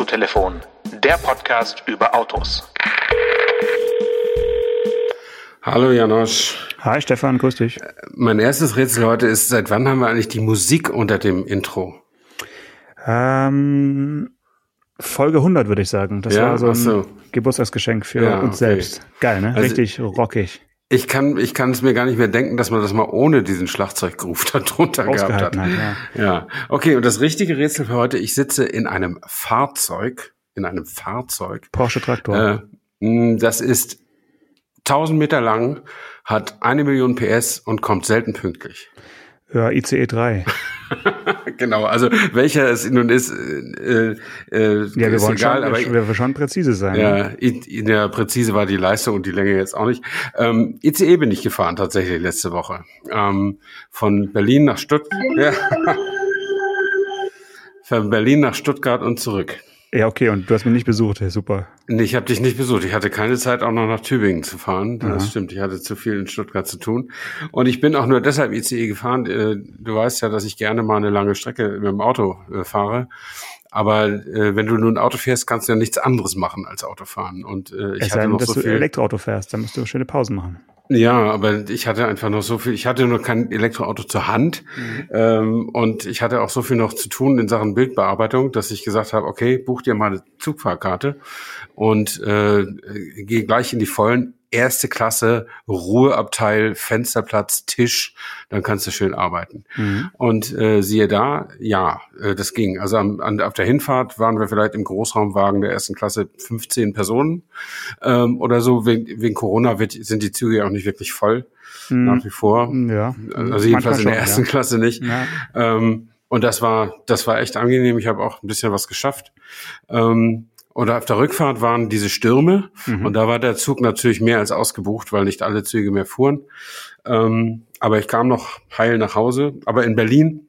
Autotelefon, der Podcast über Autos. Hallo Janosch. Hi Stefan, grüß dich. Mein erstes Rätsel heute ist, seit wann haben wir eigentlich die Musik unter dem Intro? Ähm, Folge 100 würde ich sagen. Das Ja, war so ein so. Geburtstagsgeschenk für Ja, uns okay. selbst. Geil, ne? Also- Richtig rockig. Ich kann, ich kann es mir gar nicht mehr denken, dass man das mal ohne diesen Schlagzeuggroove da drunter gehabt hat. Hat, ja. Ja, okay. Und das richtige Rätsel für heute, ich sitze in einem Fahrzeug, in einem Fahrzeug. Porsche Traktor. Äh, mh, das ist 1000 Meter lang, hat eine Million PS und kommt selten pünktlich. ja, ICE 3. Genau, also welcher es nun ist, äh, äh, Ja, wir ist wollen egal, schon, aber wir wollen schon präzise sein. ne? Ja, in, in der Präzise war die Leistung und die Länge jetzt auch nicht. Ähm, ICE bin ich gefahren tatsächlich letzte Woche. Ähm, von Berlin nach Stuttgart. Ja. Von Berlin nach Stuttgart und zurück. Ja, okay, und du hast mich nicht besucht. Ja, super. Nee, Ich habe dich nicht besucht. Ich hatte keine Zeit, auch noch nach Tübingen zu fahren. Das Aha. stimmt. Ich hatte zu viel in Stuttgart zu tun. Und ich bin auch nur deshalb ICE gefahren. Äh, Du weißt ja, dass ich gerne mal eine lange Strecke mit dem Auto äh, fahre. Aber äh, wenn du nun Auto fährst, kannst du ja nichts anderes machen als Auto fahren. Und äh, ich Es hatte denn, noch dass so du viel. Elektroauto fährst, dann musst du schöne Pausen machen. Ja, aber ich hatte einfach noch so viel, ich hatte nur kein Elektroauto zur Hand. Ähm, und ich hatte auch so viel noch zu tun in Sachen Bildbearbeitung, dass ich gesagt habe, okay, buch dir mal eine Zugfahrkarte und äh, geh gleich in die vollen erste Klasse, Ruheabteil, Fensterplatz, Tisch, dann kannst du schön arbeiten. Und äh, siehe da, ja, äh, das ging. Also am, an, auf der Hinfahrt waren wir vielleicht im Großraumwagen der ersten Klasse 15 Personen ähm, oder so. Wegen, wegen Corona wird, sind die Züge ja auch nicht wirklich voll nach wie vor. Ja. Also jedenfalls in der ersten schon, Klasse nicht. Ja. Ähm, und das war, das war echt angenehm. Ich habe auch ein bisschen was geschafft. Ähm, oder auf der Rückfahrt waren diese Stürme Mhm. und da war der Zug natürlich mehr als ausgebucht, weil nicht alle Züge mehr fuhren. Ähm, aber ich kam noch heil nach Hause. Aber in Berlin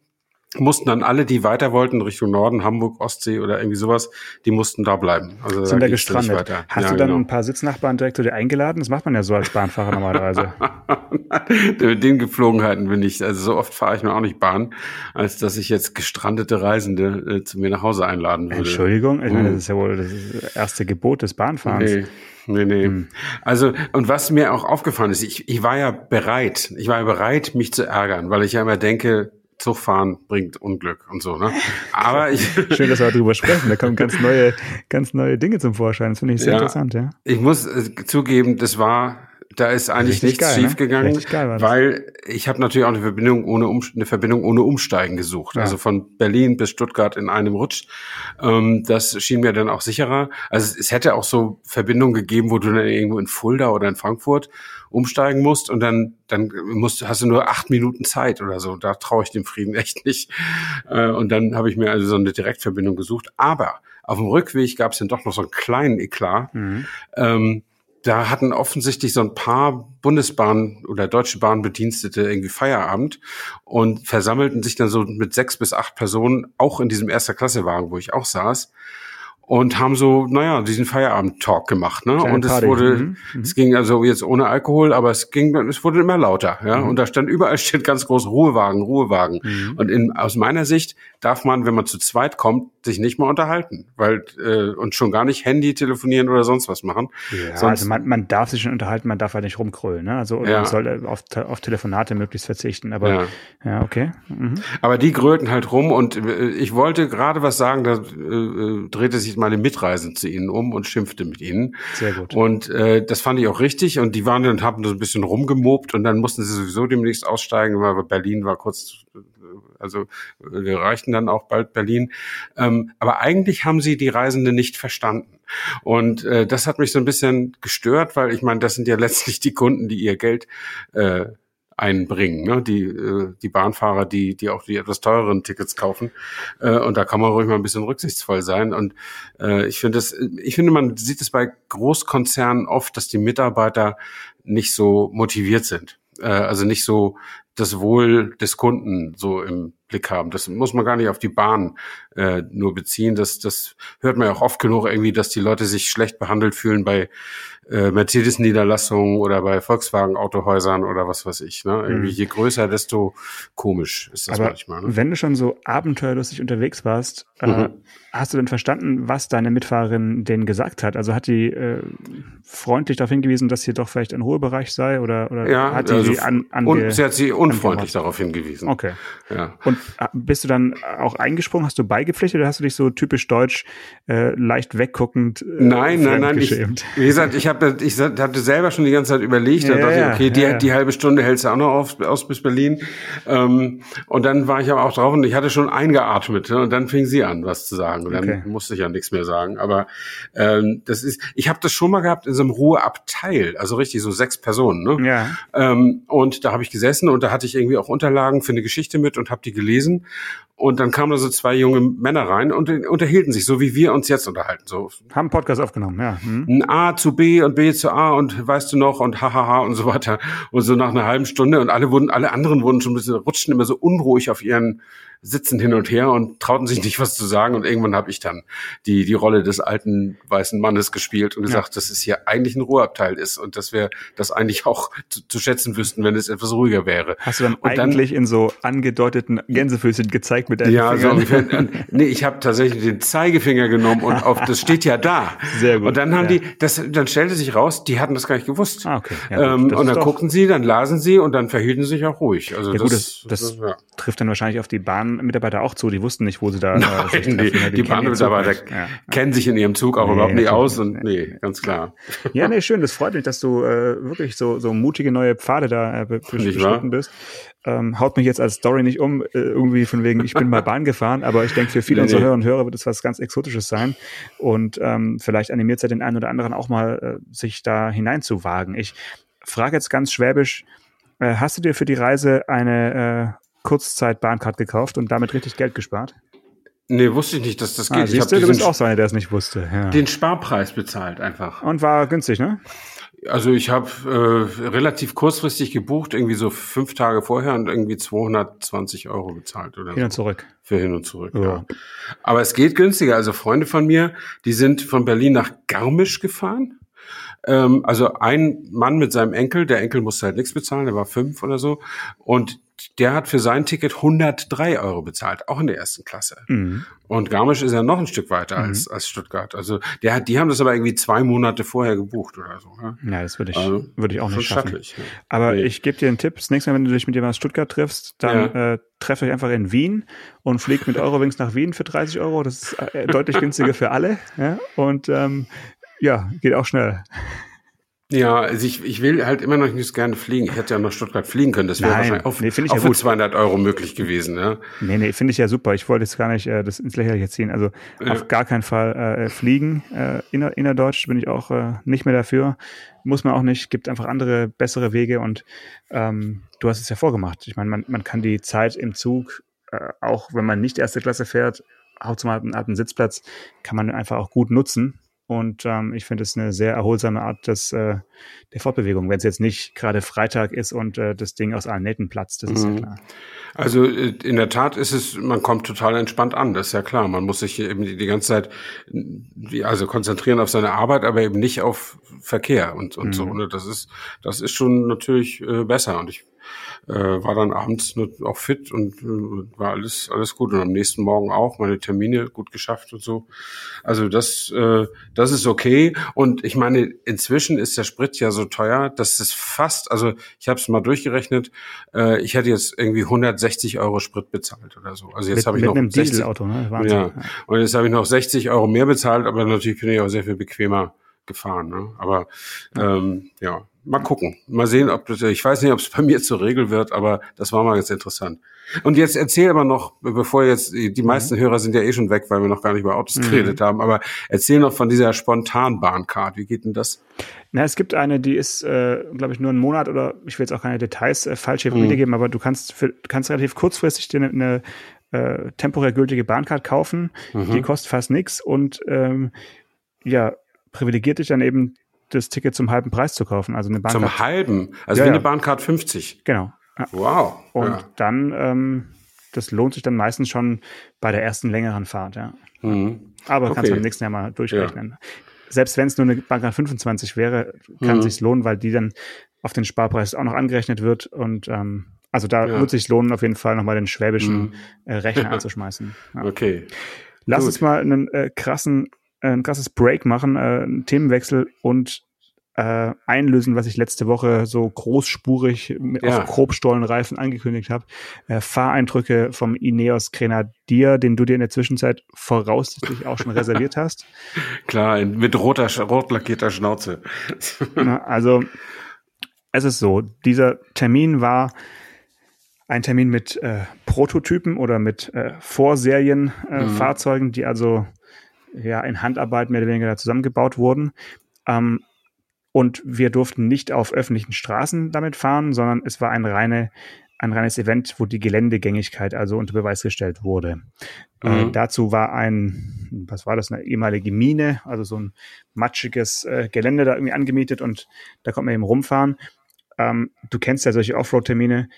mussten dann alle, die weiter wollten, Richtung Norden, Hamburg, Ostsee oder irgendwie sowas, die mussten da bleiben. Also Sind da gestrandet. weiter. Hast Ja, du dann genau. ein paar Sitznachbarn direkt zu dir eingeladen? Das macht man ja so als Bahnfahrer normalerweise. Mit den Geflogenheiten bin ich, also so oft fahre ich mir auch nicht Bahn, als dass ich jetzt gestrandete Reisende äh, zu mir nach Hause einladen würde. Entschuldigung, ich meine, Mhm. das ist ja wohl das das erste Gebot des Bahnfahrens. Nee, nee, nee. Hm. Also, und was mir auch aufgefallen ist, ich, ich war ja bereit, ich war ja bereit, mich zu ärgern, weil ich ja immer denke, Zugfahren bringt Unglück und so, ne? Aber ich, Schön, dass wir darüber sprechen. Da kommen ganz neue, ganz neue Dinge zum Vorschein. Das finde ich sehr Ja. interessant, ja. ich muss äh, zugeben, das war, da ist eigentlich Richtig nichts geil, ne? schiefgegangen, Richtig geil weil ich habe natürlich auch eine Verbindung ohne um, eine Verbindung ohne Umsteigen gesucht, Ja. also von Berlin bis Stuttgart in einem Rutsch. Ähm, das schien mir dann auch sicherer. Also es, es hätte auch so Verbindungen gegeben, wo du dann irgendwo in Fulda oder in Frankfurt umsteigen musst und dann dann musst hast du nur acht Minuten Zeit oder so. Da traue ich dem Frieden echt nicht. Äh, und dann habe ich mir also so eine Direktverbindung gesucht. Aber auf dem Rückweg gab es dann doch noch so einen kleinen Eklat. Mhm. Ähm, da hatten offensichtlich so ein paar Bundesbahn oder Deutsche Bahn Bedienstete irgendwie Feierabend und versammelten sich dann so mit sechs bis acht Personen auch in diesem erster Klasse Wagen, wo ich auch saß. Und haben so, naja, diesen Feierabend-Talk gemacht, ne? Kleine und es Party. wurde, Mhm, es ging also jetzt ohne Alkohol, aber es ging, es wurde immer lauter, ja. Und da stand überall steht ganz groß Ruhewagen, Ruhewagen. Und in, aus meiner Sicht darf man, wenn man zu zweit kommt, sich nicht mal unterhalten, weil äh, und schon gar nicht Handy telefonieren oder sonst was machen. Ja, Sonst, also man, man darf sich schon unterhalten, man darf halt nicht rumkrölen. Ne? Also Ja. man soll auf, auf Telefonate möglichst verzichten. Aber Ja. ja, okay. Mhm. Aber die grölten halt rum und äh, ich wollte gerade was sagen, da äh, äh, drehte sich meine Mitreise zu ihnen um und schimpfte mit ihnen. Sehr gut. Und äh, das fand ich auch richtig und die waren dann und haben so ein bisschen rumgemobt und dann mussten sie sowieso demnächst aussteigen, weil Berlin war kurz, äh, also wir erreichten dann auch bald Berlin. Ähm, aber eigentlich haben sie die Reisenden nicht verstanden. Und äh, das hat mich so ein bisschen gestört, weil ich meine, das sind ja letztlich die Kunden, die ihr Geld äh, einbringen, ne? die, äh, die Bahnfahrer, die, die auch die etwas teureren Tickets kaufen. Äh, und da kann man ruhig mal ein bisschen rücksichtsvoll sein. Und äh, ich finde das, ich finde, man sieht es bei Großkonzernen oft, dass die Mitarbeiter nicht so motiviert sind. Äh, also nicht so das Wohl des Kunden so im Blick haben. Das muss man gar nicht auf die Bahn äh, nur beziehen. Das, das hört man ja auch oft genug irgendwie, dass die Leute sich schlecht behandelt fühlen bei äh, Mercedes-Niederlassungen oder bei Volkswagen-Autohäusern oder was weiß ich. Ne? Irgendwie Mhm. je größer, desto komisch ist das Aber manchmal. Ne? wenn du schon so abenteuerlustig unterwegs warst, äh, Mhm. hast du denn verstanden, was deine Mitfahrerin denen gesagt hat? Also hat die äh, freundlich darauf hingewiesen, dass hier doch vielleicht ein Ruhebereich sei oder, oder Ja, hat die also sie an, an und sie hat sie unfreundlich darauf hingewiesen. Okay. Ja. Und äh, bist du dann auch eingesprungen? Hast du beigepflichtet oder hast du dich so typisch deutsch äh, leicht wegguckend? Äh, Nein, nein, nein. Ich, wie gesagt, ich, hab, ich hatte selber schon die ganze Zeit überlegt. Dann Ja, dachte ich, okay, die, ja, die halbe Stunde hältst du auch noch auf, aus bis Berlin. Ähm, und dann war ich aber auch drauf und ich hatte schon eingeatmet. Ne? Und dann fing sie an, was zu sagen. Und dann Okay. musste ich ja nichts mehr sagen. Aber ähm, das ist, ich habe das schon mal gehabt in so einem Ruheabteil, also richtig so sechs Personen. Ne? Ja. Ähm, und da habe ich gesessen und da hatte ich irgendwie auch Unterlagen für eine Geschichte mit und habe die gelesen. Und dann kamen da so zwei junge Männer rein und unterhielten sich, so wie wir uns jetzt unterhalten. So Haben Podcast aufgenommen, ja. Hm. ein A zu B und B zu A und weißt du noch und hahaha und so weiter. Und so nach einer halben Stunde und alle wurden, alle anderen wurden schon ein bisschen, rutschten immer so unruhig auf ihren Sitzen hin und her und trauten sich nicht was zu sagen. Und irgendwann habe ich dann die, die Rolle des alten weißen Mannes gespielt und gesagt, dass es hier eigentlich ein Ruheabteil ist und dass wir das eigentlich auch zu, zu schätzen wüssten, wenn es etwas ruhiger wäre. Hast du dann Und dann- eigentlich in so angedeuteten Gänsefüßchen gezeigt mit deinen Ja, so Fingern? ungefähr. Und, nee, ich habe tatsächlich den Zeigefinger genommen und auf das steht ja da. Sehr gut, Und dann haben ja. die, das, dann stellte sich raus, die hatten das gar nicht gewusst. Ah, okay. Ja, ähm, das und dann guckten sie, dann lasen sie und dann verhielten sie sich auch ruhig. Also Ja, das, gut, das, das ja. trifft dann wahrscheinlich auf die Bahnmitarbeiter auch zu. Die wussten nicht, wo sie da. äh, Nein, treffen. die, Ja, die Bahnmitarbeiter. Ja. kennen sich in ihrem Zug auch Nee, überhaupt nicht aus und nee, ganz klar. Ja, nee, schön. Das freut mich, dass du äh, wirklich so, so mutige neue Pfade da äh, beschritten bist. Ähm, haut mich jetzt als Story nicht um, äh, irgendwie von wegen, ich bin mal Bahn gefahren, aber ich denke, für viele Nee, unserer nee. Hörer und Hörer wird es was ganz Exotisches sein. Und ähm, vielleicht animiert es ja den einen oder anderen auch mal, äh, sich da hineinzuwagen. Ich frage jetzt ganz schwäbisch, äh, hast du dir für die Reise eine äh, Kurzzeit-Bahncard gekauft und damit richtig Geld gespart? Nee, wusste ich nicht, dass das Ah, geht. ich siehst habe du, du bist auch so einer, der es nicht wusste. Ja. den Sparpreis bezahlt einfach. Und war günstig, ne? Also ich habe äh, relativ kurzfristig gebucht, irgendwie so fünf Tage vorher und irgendwie 220 Euro bezahlt oder Hin und so. zurück. Für hin und zurück, Ja. ja. Aber es geht günstiger. Also Freunde von mir, die sind von Berlin nach Garmisch gefahren. Ähm, also ein Mann mit seinem Enkel, der Enkel musste halt nichts bezahlen, der war fünf oder so. Und der hat für sein Ticket 103 Euro bezahlt, auch in der ersten Klasse. Mhm. Und Garmisch ist ja noch ein Stück weiter als, als Stuttgart. Also der hat, die haben das aber irgendwie zwei Monate vorher gebucht oder so. Ja? Ja, das würde ich, Also, würde ich auch nicht schaffen. ja. Aber Nee. ich gebe dir einen Tipp. Das nächste Mal, wenn du dich mit jemandem aus Stuttgart triffst, dann äh, trefft euch einfach in Wien und fliegt mit Eurowings nach Wien für 30 Euro. Das ist äh, deutlich günstiger für alle. Ja? Und ähm, ja, geht auch schnell. Ja, also ich, ich will halt immer noch nicht so gerne fliegen. Ich hätte ja nach Stuttgart fliegen können. Das wäre wahrscheinlich auch, nee, ich auch ja gut. 200 Euro möglich gewesen. Ja. Nee, nee, finde ich ja super. Ich wollte jetzt gar nicht äh, das ins Lächerliche ziehen. Also Ja. auf gar keinen Fall äh, fliegen. Äh, inner, innerdeutsch bin ich auch äh, nicht mehr dafür. Muss man auch nicht. Gibt einfach andere, bessere Wege. Und ähm, du hast es ja vorgemacht. Ich meine, man, man kann die Zeit im Zug, äh, auch wenn man nicht erste Klasse fährt, hauptsächlich einen Sitzplatz, kann man einfach auch gut nutzen. Und ähm, ich finde es eine sehr erholsame Art des, äh, der Fortbewegung, wenn es jetzt nicht gerade Freitag ist und äh, das Ding aus allen Nähten platzt. Das ist ja Mhm. klar. Also äh, in der Tat ist es, man kommt total entspannt an, das ist ja klar. Man muss sich eben die ganze Zeit also konzentrieren auf seine Arbeit, aber eben nicht auf Verkehr und, und so. Mhm. Ne? Das ist, das ist schon natürlich äh, besser. Und ich äh, war dann abends auch fit und äh, war alles, alles gut. Und am nächsten Morgen auch meine Termine gut geschafft und so. Also das, äh, das ist okay. Und ich meine, inzwischen ist der Sprit ja so teuer, dass es fast, also ich habe es mal durchgerechnet, äh, ich hätte jetzt irgendwie 160 Euro Sprit bezahlt oder so. Also jetzt habe ich noch einem 60, Dieselauto, ne? Wahnsinn. ja. Und jetzt habe ich noch 60 Euro mehr bezahlt, aber natürlich bin ich auch sehr viel bequemer gefahren. Ne? Aber ähm, ja, mal gucken. Mal sehen, ob das, ich weiß nicht, ob es bei mir zur Regel wird, aber das war mal jetzt interessant. Und jetzt erzähl aber noch, bevor jetzt, die meisten Hörer sind ja eh schon weg, weil wir noch gar nicht über Autos Mhm. geredet haben, aber erzähl noch von dieser Spontanbahncard. Wie geht denn das? Na, es gibt eine, die ist, äh, glaube ich, nur einen Monat oder ich will jetzt auch keine Details äh, falsch hier Mhm. wiedergeben, aber du kannst, für, kannst relativ kurzfristig dir eine, eine äh, temporär gültige Bahncard kaufen. Mhm. Die kostet fast nichts und ähm, ja, privilegiert dich dann eben, das Ticket zum halben Preis zu kaufen. Also eine Bahncard. Zum halben, also Ja, wie ja. eine Bahncard 50. genau. Ja. Wow. Und ja. dann ähm, das lohnt sich dann meistens schon bei der ersten längeren Fahrt, ja. Mhm. Aber okay. kannst du beim nächsten Jahr mal durchrechnen. Ja. Selbst wenn es nur eine Bank 25 wäre, kann mhm. sich lohnen, weil die dann auf den Sparpreis auch noch angerechnet wird und ähm, also da ja. wird sich lohnen, auf jeden Fall nochmal den schwäbischen mhm. äh, Rechner anzuschmeißen. Ja. Okay. Lass Gut. uns mal einen äh, krassen, ein krasses Break machen, äh, einen Themenwechsel und äh, einlösen, was ich letzte Woche so großspurig ja. auf Grobstollenreifen angekündigt habe. Äh, Fahreindrücke vom Ineos Grenadier, den du dir in der Zwischenzeit voraussichtlich auch schon reserviert hast. Klar, mit roter, rot lackierter Schnauze. Na, also es ist so, dieser Termin war ein Termin mit äh, Prototypen oder mit äh, Vorserienfahrzeugen, äh, mhm. die also ja in Handarbeit mehr oder weniger zusammengebaut wurden. Ähm, und wir durften nicht auf öffentlichen Straßen damit fahren, sondern es war ein, reine, ein reines Event, wo die Geländegängigkeit also unter Beweis gestellt wurde. Äh, mhm. Äh, dazu war ein, was war das, eine ehemalige Mine, also so ein matschiges äh, Gelände da irgendwie angemietet und da konnte man eben rumfahren. Ähm, du kennst ja solche Offroad-Termine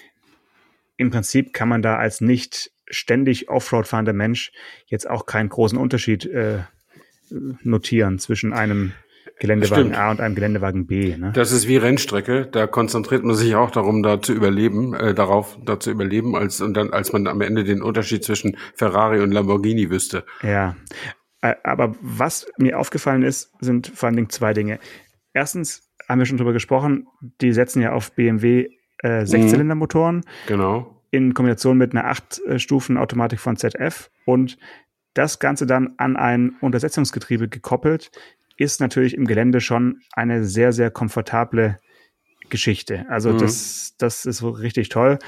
im Prinzip kann man da als nicht ständig Offroad fahrender Mensch jetzt auch keinen großen Unterschied äh, notieren zwischen einem Geländewagen Stimmt. A und einem Geländewagen B. Ne? Das ist wie Rennstrecke. Da konzentriert man sich auch darum, da zu überleben, äh, darauf, da zu überleben, als und dann, als man am Ende den Unterschied zwischen Ferrari und Lamborghini wüsste. Ja, aber was mir aufgefallen ist, sind vor allen Dingen zwei Dinge. Erstens haben wir schon drüber gesprochen. Die setzen ja auf BMW äh, Sechszylindermotoren. Genau. In Kombination mit einer 8-Stufen-Automatik von ZF und das Ganze dann an ein Untersetzungsgetriebe gekoppelt, ist natürlich im Gelände schon eine sehr, sehr komfortable Geschichte. Also mhm. das, das ist richtig toll.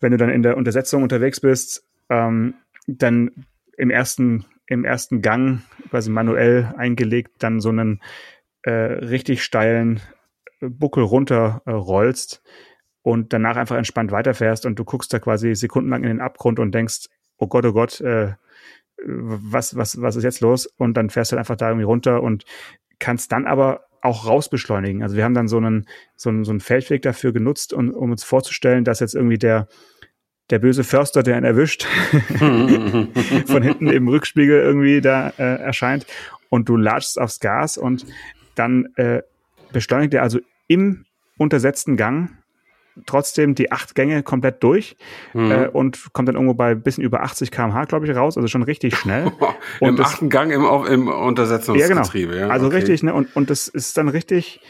Wenn du dann in der Untersetzung unterwegs bist, ähm, dann im ersten, im ersten Gang, quasi manuell eingelegt, dann so einen äh, richtig steilen Buckel runter äh, rollst und danach einfach entspannt weiterfährst und du guckst da quasi sekundenlang in den Abgrund und denkst, oh Gott, oh Gott, äh, was, was, was ist jetzt los? Und dann fährst du halt einfach da irgendwie runter und kannst dann aber auch rausbeschleunigen. Also wir haben dann so einen, so einen, so einen Feldweg dafür genutzt, um, um uns vorzustellen, dass jetzt irgendwie der, der böse Förster, der ihn erwischt, von hinten im Rückspiegel irgendwie da äh, erscheint und du latschst aufs Gas und dann äh, beschleunigt er also im untersetzten Gang trotzdem die acht Gänge komplett durch mhm. äh, und kommt dann irgendwo bei ein bisschen über 80 km/h, glaube ich, raus, also schon richtig schnell. und Im achten Gang im, im Untersetzungsgetriebe. Ja, genau. Ja, also okay. richtig, ne? Und, und das ist dann richtig,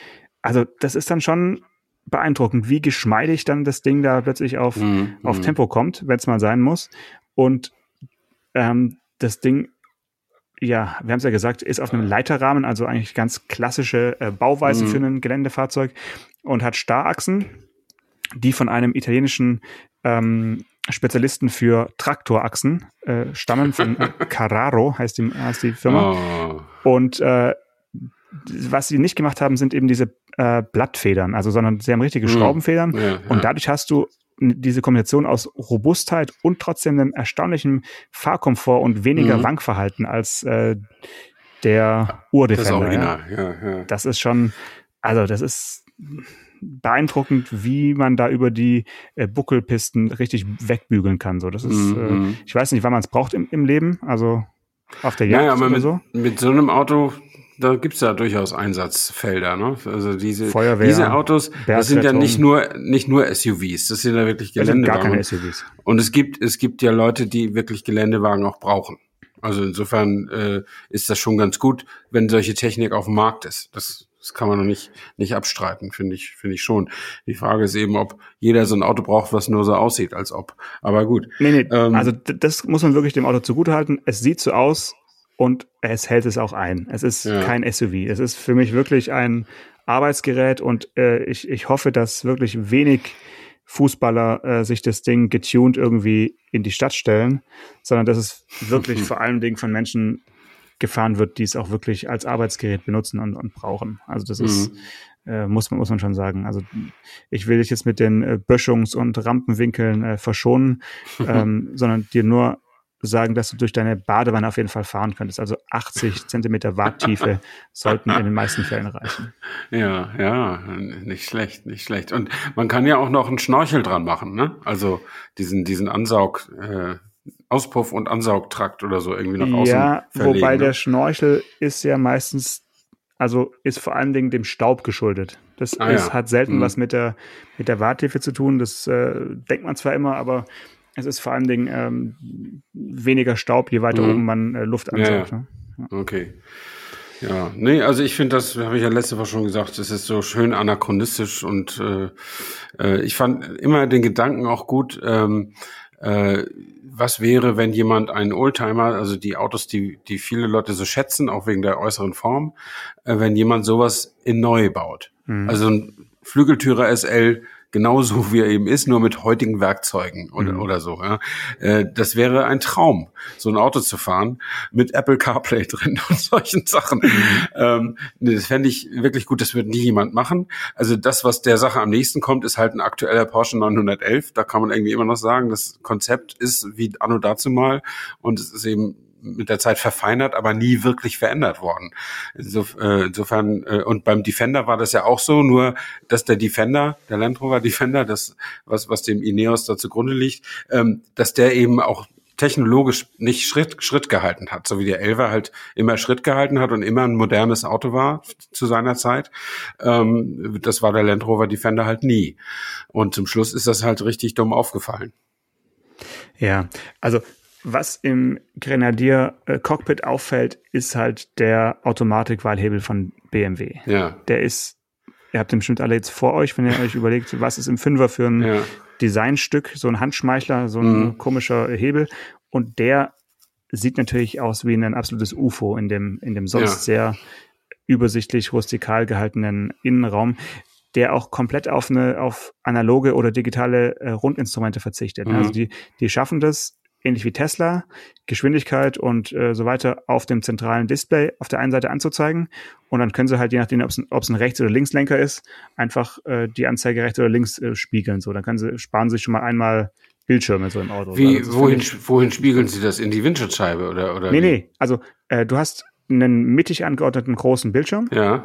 also das ist dann schon beeindruckend, wie geschmeidig dann das Ding da plötzlich auf, mhm. auf mhm. Tempo kommt, wenn es mal sein muss. Und ähm, das Ding ja, wir haben es ja gesagt, ist auf einem Leiterrahmen, also eigentlich ganz klassische äh, Bauweise mhm. für ein Geländefahrzeug und hat Starrachsen, die von einem italienischen ähm, Spezialisten für Traktorachsen äh, stammen, von Carraro heißt die, heißt die Firma. Oh. Und äh, was sie nicht gemacht haben, sind eben diese äh, Blattfedern, also sondern sie haben richtige mhm. Schraubenfedern ja, ja. und dadurch hast du diese Kombination aus Robustheit und trotzdem einem erstaunlichen Fahrkomfort und weniger mhm. Wankverhalten als äh, der Urdefender. Das Original, ja. ja. Das ist schon, also das ist beeindruckend, wie man da über die äh, Buckelpisten richtig wegbügeln kann. So, das ist, mhm. äh, mhm. ich weiß nicht, wann man es braucht im, im Leben, also auf der Jagd ja, aber oder mit, so. Mit so einem Auto, da gibt's ja durchaus Einsatzfelder, ne? Also diese, Feuerwehr, diese Autos, das sind ja nicht nur, nicht nur SUVs, das sind ja wirklich Geländewagen. Das sind gar keine SUVs. Und es gibt, es gibt ja Leute, die wirklich Geländewagen auch brauchen. Also insofern äh, ist das schon ganz gut, wenn solche Technik auf dem Markt ist. Das das kann man noch nicht, nicht abstreiten, finde ich, finde ich schon. Die Frage ist eben, ob jeder so ein Auto braucht, was nur so aussieht, als ob. Aber gut. Nee, nee, ähm, also das muss man wirklich dem Auto zugutehalten. Es sieht so aus und es hält es auch ein. Es ist ja. kein SUV. Es ist für mich wirklich ein Arbeitsgerät und äh, ich, ich hoffe, dass wirklich wenig Fußballer äh, sich das Ding getuned irgendwie in die Stadt stellen, sondern dass es wirklich vor allen Dingen von Menschen gefahren wird, die es auch wirklich als Arbeitsgerät benutzen und, und brauchen. Also das mhm. ist, äh, muss, man, muss man schon sagen. Also ich will dich jetzt mit den äh, Böschungs- und Rampenwinkeln äh, verschonen, ähm, sondern dir nur sagen, dass du durch deine Badewanne auf jeden Fall fahren könntest. Also 80 Zentimeter Warttiefe sollten in den meisten Fällen reichen. Ja, ja, nicht schlecht, nicht schlecht. Und man kann ja auch noch einen Schnorchel dran machen, ne? Also diesen, diesen Ansaug, äh, Auspuff und Ansaugtrakt oder so irgendwie nach außen. Ja, verlegen, wobei ne? der Schnorchel ist ja meistens, also ist vor allen Dingen dem Staub geschuldet. Das ah, ist, ja. hat selten hm. was mit der, mit der Warttiefe zu tun. Das äh, denkt man zwar immer, aber es ist vor allen Dingen ähm, weniger Staub, je weiter mhm. oben man äh, Luft ansaugt. Ja, ja. Ne? Okay. Ja, nee, also ich finde, das habe ich ja letzte Woche schon gesagt, das ist so schön anachronistisch und äh, äh, ich fand immer den Gedanken auch gut, ähm, äh, was wäre, wenn jemand einen Oldtimer, also die Autos, die, die viele Leute so schätzen, auch wegen der äußeren Form, äh, wenn jemand sowas in neu baut. Mhm. Also ein Flügeltürer SL genauso wie er eben ist, nur mit heutigen Werkzeugen oder, mhm. oder so. Ja. Äh, das wäre ein Traum, so ein Auto zu fahren mit Apple CarPlay drin und solchen Sachen. Mhm. Ähm, das fände ich wirklich gut, das wird nie jemand machen. Also das, was der Sache am nächsten kommt, ist halt ein aktueller Porsche 911. Da kann man irgendwie immer noch sagen, das Konzept ist wie anno dazu mal und es ist eben mit der Zeit verfeinert, aber nie wirklich verändert worden. Äh, insofern, äh, und beim Defender war das ja auch so, nur dass der Defender, der Land Rover Defender, das, was, was dem Ineos da zugrunde liegt, ähm, dass der eben auch technologisch nicht Schritt, Schritt gehalten hat, so wie der Elva halt immer Schritt gehalten hat und immer ein modernes Auto war zu seiner Zeit. Ähm, das war der Land Rover Defender halt nie. Und zum Schluss ist das halt richtig dumm aufgefallen. Ja, also was im Grenadier äh, Cockpit auffällt, ist halt der Automatikwahlhebel von BMW. Ja. Der ist, ihr habt den bestimmt alle jetzt vor euch, wenn ihr euch überlegt, was ist im Fünfer für ein ja. Designstück, so ein Handschmeichler, so ein mhm. komischer Hebel. Und der sieht natürlich aus wie ein absolutes UFO in dem, in dem sonst ja. sehr übersichtlich rustikal gehaltenen Innenraum der auch komplett auf eine auf analoge oder digitale äh, Rundinstrumente verzichtet. Mhm. Also die die schaffen das ähnlich wie Tesla, Geschwindigkeit und äh, so weiter auf dem zentralen Display auf der einen Seite anzuzeigen. Und dann können sie halt, je nachdem, ob es ein Rechts- oder Linkslenker ist, einfach äh, die Anzeige rechts oder links äh, spiegeln. So, dann können sie, sparen sie sich schon mal einmal Bildschirme so im Auto. Wie, also wohin, wohin spiegeln sie das? In die Windschutzscheibe oder, oder? Nee, wie? nee. Also, äh, du hast einen mittig angeordneten großen Bildschirm. Ja.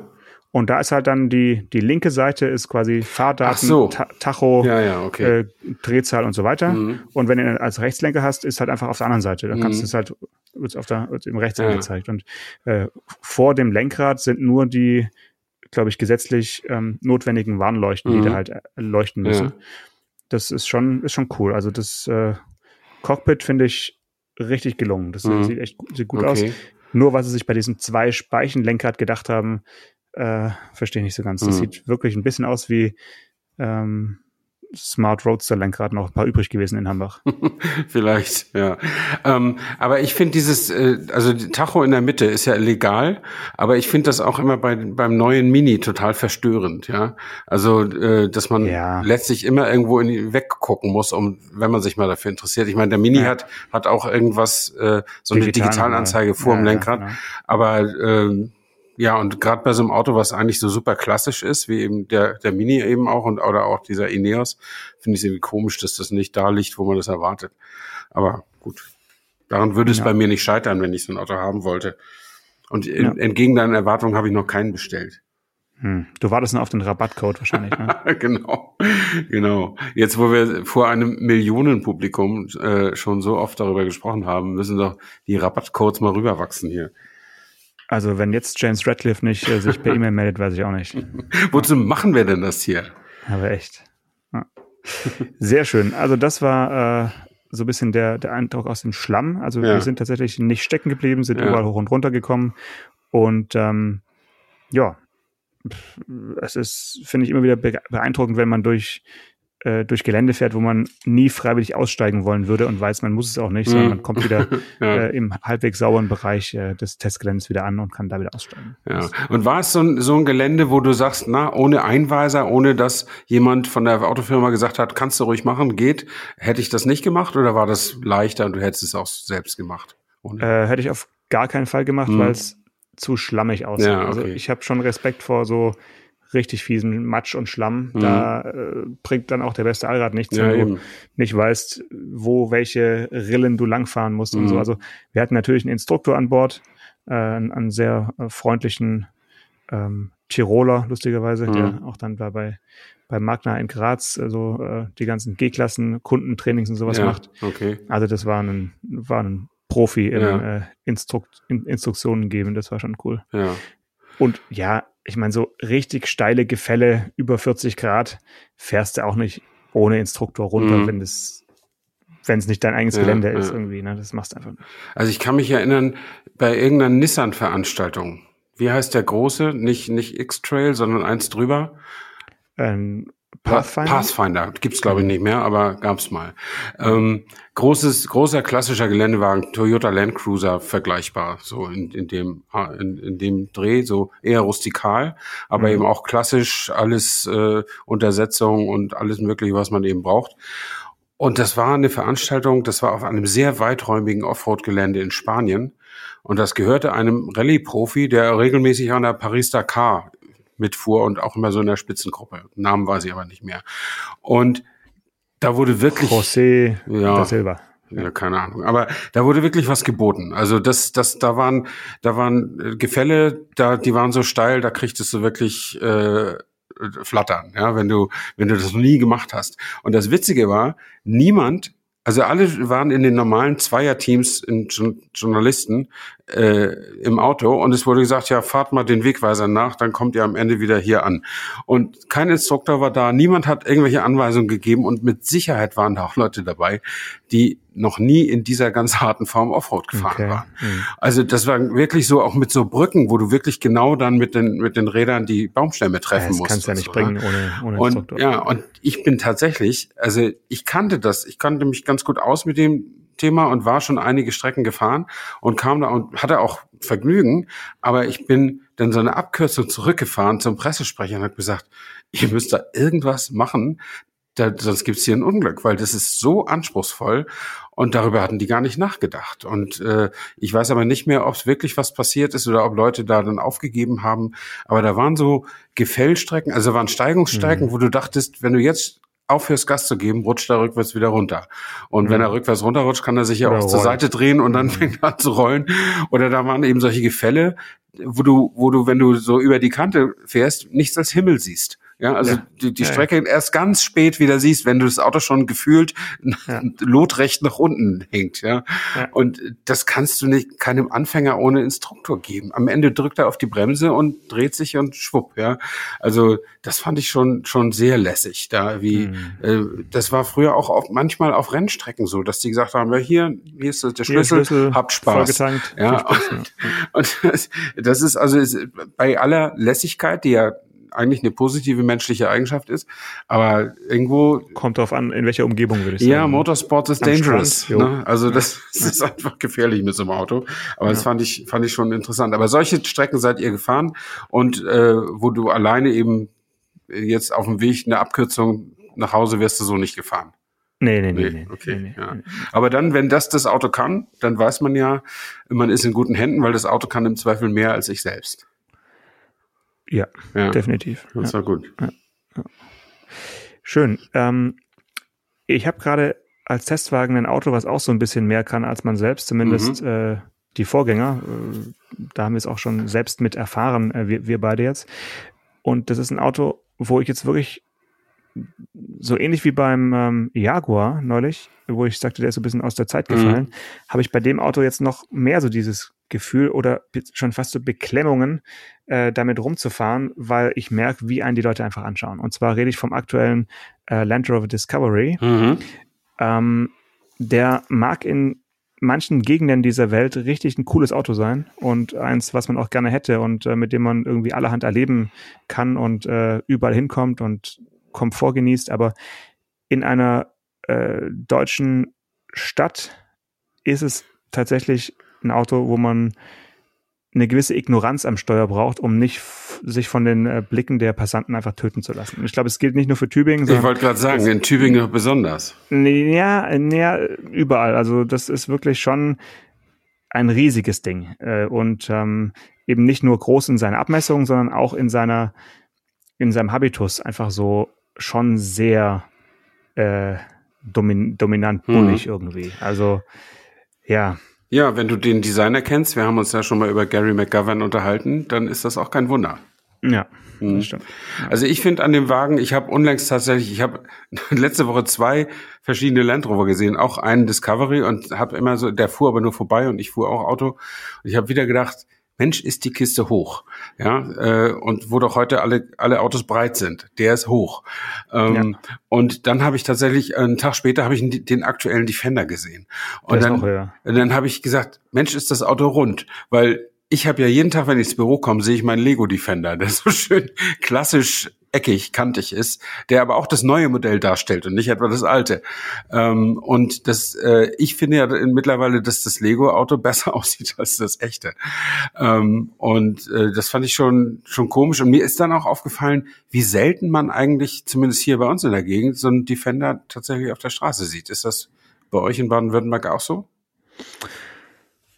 Und da ist halt dann die, die linke Seite ist quasi Fahrdaten, so. Ta Tacho, ja, ja, okay. äh, Drehzahl und so weiter. Mhm. Und wenn du als Rechtslenker hast, ist halt einfach auf der anderen Seite. Dann kannst mhm. du es halt wird's auf der, wird's im Rechts ja. angezeigt. Und äh, vor dem Lenkrad sind nur die, glaube ich, gesetzlich ähm, notwendigen Warnleuchten, mhm. die da halt äh, leuchten müssen. Ja. Das ist schon, ist schon cool. Also das äh, Cockpit finde ich richtig gelungen. Das mhm. sieht echt sieht gut okay. aus. Nur was sie sich bei diesem zwei Speichenlenkrad gedacht haben, äh, verstehe ich nicht so ganz. Das mhm. sieht wirklich ein bisschen aus wie ähm, Smart Roadster Lenkrad noch ein paar übrig gewesen in Hamburg. Vielleicht, ja. Ähm, aber ich finde dieses, äh, also die Tacho in der Mitte ist ja legal, aber ich finde das auch immer bei, beim neuen Mini total verstörend, ja. Also, äh, dass man ja. letztlich immer irgendwo in die weggucken muss, um, wenn man sich mal dafür interessiert. Ich meine, der Mini ja. hat, hat auch irgendwas, äh, so Digital, eine Digitalanzeige vor ja, dem Lenkrad, aber äh, ja, und gerade bei so einem Auto, was eigentlich so super klassisch ist, wie eben der, der Mini eben auch und oder auch dieser Ineos, finde ich es irgendwie komisch, dass das nicht da liegt, wo man das erwartet. Aber gut, daran würde es ja. bei mir nicht scheitern, wenn ich so ein Auto haben wollte. Und in, ja. entgegen deinen Erwartungen habe ich noch keinen bestellt. Hm. Du wartest nur auf den Rabattcode wahrscheinlich, ne? genau, genau. Jetzt, wo wir vor einem Millionenpublikum äh, schon so oft darüber gesprochen haben, müssen doch die Rabattcodes mal rüberwachsen hier. Also wenn jetzt James Radcliffe nicht äh, sich per E-Mail meldet, weiß ich auch nicht. Wozu machen wir denn das hier? Aber echt. Ja. Sehr schön. Also das war äh, so ein bisschen der, der Eindruck aus dem Schlamm. Also ja. wir sind tatsächlich nicht stecken geblieben, sind ja. überall hoch und runter gekommen. Und ähm, ja, es ist, finde ich, immer wieder beeindruckend, wenn man durch äh, durch Gelände fährt, wo man nie freiwillig aussteigen wollen würde und weiß, man muss es auch nicht, sondern man kommt wieder ja. äh, im halbwegs sauren Bereich äh, des Testgeländes wieder an und kann da wieder aussteigen. Ja. Und war es so ein, so ein Gelände, wo du sagst, na, ohne Einweiser, ohne dass jemand von der Autofirma gesagt hat, kannst du ruhig machen, geht, hätte ich das nicht gemacht oder war das leichter und du hättest es auch selbst gemacht? Äh, hätte ich auf gar keinen Fall gemacht, hm. weil es zu schlammig aussieht. Ja, also okay. Also ich habe schon Respekt vor so richtig fiesen Matsch und Schlamm. Mhm. Da äh, bringt dann auch der beste Allrad nichts, ja, wenn du nicht weißt, wo welche Rillen du langfahren musst mhm. und so. Also wir hatten natürlich einen Instruktor an Bord, äh, einen, sehr äh, freundlichen ähm, Tiroler, lustigerweise, mhm. der auch dann da bei, bei Magna in Graz, also äh, die ganzen G-Klassen, Kundentrainings und sowas ja, macht. Okay. Also das war ein, war ein Profi im ja. äh, Instrukt, in, Instruktionen geben, das war schon cool. Ja. Und ja, ich meine, so richtig steile Gefälle über 40 Grad fährst du auch nicht ohne Instruktor runter, mhm. wenn das wenn es nicht dein eigenes ja, Gelände ist irgendwie, ne? Das machst du einfach nicht. Also ich kann mich erinnern, bei irgendeiner Nissan-Veranstaltung, wie heißt der große? Nicht, nicht X-Trail, sondern eins drüber. Ähm, Pathfinder? Pathfinder gibt's glaube ich nicht mehr, aber gab's mal. Ähm, großes, großer klassischer Geländewagen, Toyota Land Cruiser vergleichbar, so in, in dem in, in dem Dreh, so eher rustikal, aber mhm. eben auch klassisch alles äh, Untersetzung und alles mögliche, was man eben braucht. Und das war eine Veranstaltung, das war auf einem sehr weiträumigen Offroad-Gelände in Spanien. Und das gehörte einem Rallye-Profi, der regelmäßig an der Paris-Dakar mitfuhr und auch immer so in der Spitzengruppe. Namen weiß ich aber nicht mehr. Und da wurde wirklich. José ja, da Silva. Ja, keine Ahnung. Aber da wurde wirklich was geboten. Also das, das, da waren, da waren äh, Gefälle, da, die waren so steil, da kriegtest du wirklich äh, flattern, ja, wenn du, wenn du das noch nie gemacht hast. Und das Witzige war, niemand also alle waren in den normalen Zweierteams in Journalisten äh, im Auto und es wurde gesagt, ja, fahrt mal den Wegweiser nach, dann kommt ihr am Ende wieder hier an. Und kein Instruktor war da, niemand hat irgendwelche Anweisungen gegeben und mit Sicherheit waren da auch Leute dabei, die noch nie in dieser ganz harten Form Offroad gefahren okay. waren. Mhm. Also das war wirklich so auch mit so Brücken, wo du wirklich genau dann mit den mit den Rädern die Baumstämme treffen ja, das musst. Kannst ja nicht so, bringen ohne, ohne und, Instruktor. Ja, und ich bin tatsächlich, also ich kannte das, ich kannte mich ganz gut aus mit dem Thema und war schon einige Strecken gefahren und kam da und hatte auch Vergnügen, aber ich bin dann so eine Abkürzung zurückgefahren zum Pressesprecher und habe gesagt, ihr müsst da irgendwas machen, da, sonst gibt's hier ein Unglück, weil das ist so anspruchsvoll und darüber hatten die gar nicht nachgedacht. Und äh, ich weiß aber nicht mehr, ob es wirklich was passiert ist oder ob Leute da dann aufgegeben haben. Aber da waren so Gefällstrecken, also waren Steigungsstrecken, mhm. wo du dachtest, wenn du jetzt aufhörst, Gas zu geben, rutscht er rückwärts wieder runter. Und mhm. wenn er rückwärts runterrutscht, kann er sich ja auch zur Seite drehen und dann mhm. fängt er an zu rollen. Oder da waren eben solche Gefälle, wo du, wo du, wenn du so über die Kante fährst, nichts als Himmel siehst. Ja, also ja. die, die Strecke ja. erst ganz spät wieder siehst, wenn du das Auto schon gefühlt ja. lotrecht nach unten hängt. Ja? ja. Und das kannst du nicht keinem Anfänger ohne Instruktor geben. Am Ende drückt er auf die Bremse und dreht sich und schwupp. Ja, also das fand ich schon schon sehr lässig. Da wie mhm. äh, das war früher auch auf, manchmal auf Rennstrecken so, dass die gesagt haben, ja hier hier ist der Schlüssel, Schlüssel habt Spaß. Ja, Spaß, und, und das, das ist also ist, bei aller Lässigkeit, die ja eigentlich eine positive menschliche Eigenschaft ist. Aber irgendwo. Kommt drauf an, in welcher Umgebung würde ich sagen. Ja, Motorsport ist dangerous. ne? Also das, das, ist einfach gefährlich mit so einem Auto. Aber ja. das fand ich, fand ich schon interessant. Aber solche Strecken seid ihr gefahren und äh, wo du alleine eben jetzt auf dem Weg eine Abkürzung nach Hause wärst du so nicht gefahren. Nee, nee, nee. nee okay, nee, ja. Aber dann, wenn das das Auto kann, dann weiß man ja, man ist in guten Händen, weil das Auto kann im Zweifel mehr als ich selbst. Ja, ja. definitiv. Das war gut. Ja. Ja. Schön. Ähm, ich habe gerade als Testwagen ein Auto, was auch so ein bisschen mehr kann als man selbst, zumindest mhm. äh, die Vorgänger. Äh, da haben wir es auch schon selbst mit erfahren, äh, wir, wir beide jetzt. Und das ist ein Auto, wo ich jetzt wirklich so ähnlich wie beim ähm, Jaguar neulich, wo ich sagte, der ist so ein bisschen aus der Zeit gefallen, mhm. habe ich bei dem Auto jetzt noch mehr so dieses Gefühl oder schon fast so Beklemmungen, äh, damit rumzufahren, weil ich merke, wie einen die Leute einfach anschauen. Und zwar rede ich vom aktuellen äh, Land Rover Discovery. Mhm. Ähm, der mag in manchen Gegenden dieser Welt richtig ein cooles Auto sein und eins, was man auch gerne hätte und äh, mit dem man irgendwie allerhand erleben kann und äh, überall hinkommt und Komfort genießt. Aber in einer äh, deutschen Stadt ist es tatsächlich ein Auto, wo man eine gewisse Ignoranz am Steuer braucht, um nicht sich von den äh, Blicken der Passanten einfach töten zu lassen. Ich glaube, es gilt nicht nur für Tübingen. Ich wollte gerade sagen, in Tübingen besonders. Ja, ja, überall. Also das ist wirklich schon ein riesiges Ding äh, und ähm, eben nicht nur groß in seiner Abmessung, sondern auch in seiner in seinem Habitus einfach so schon sehr äh, domin dominant bullig mhm. irgendwie. Also ja. Ja, wenn du den Designer kennst, wir haben uns ja schon mal über Gary McGovern unterhalten, dann ist das auch kein Wunder. Ja, mhm. das stimmt. Also ich finde an dem Wagen, ich habe unlängst tatsächlich, ich habe letzte Woche zwei verschiedene Land Rover gesehen, auch einen Discovery und habe immer so, der fuhr aber nur vorbei und ich fuhr auch Auto. Und ich habe wieder gedacht, Mensch, ist die Kiste hoch, ja, äh, und wo doch heute alle alle Autos breit sind, der ist hoch. Ähm, ja. Und dann habe ich tatsächlich einen Tag später habe ich den aktuellen Defender gesehen und dann, auch, dann habe ich gesagt, Mensch, ist das Auto rund, weil ich habe ja jeden Tag, wenn ich ins Büro komme, sehe ich meinen Lego Defender, der so schön klassisch eckig, kantig ist, der aber auch das neue Modell darstellt und nicht etwa das alte. Ähm, und das, äh, ich finde ja mittlerweile, dass das Lego-Auto besser aussieht als das echte. Ähm, und äh, das fand ich schon schon komisch. Und mir ist dann auch aufgefallen, wie selten man eigentlich, zumindest hier bei uns in der Gegend, so einen Defender tatsächlich auf der Straße sieht. Ist das bei euch in Baden-Württemberg auch so?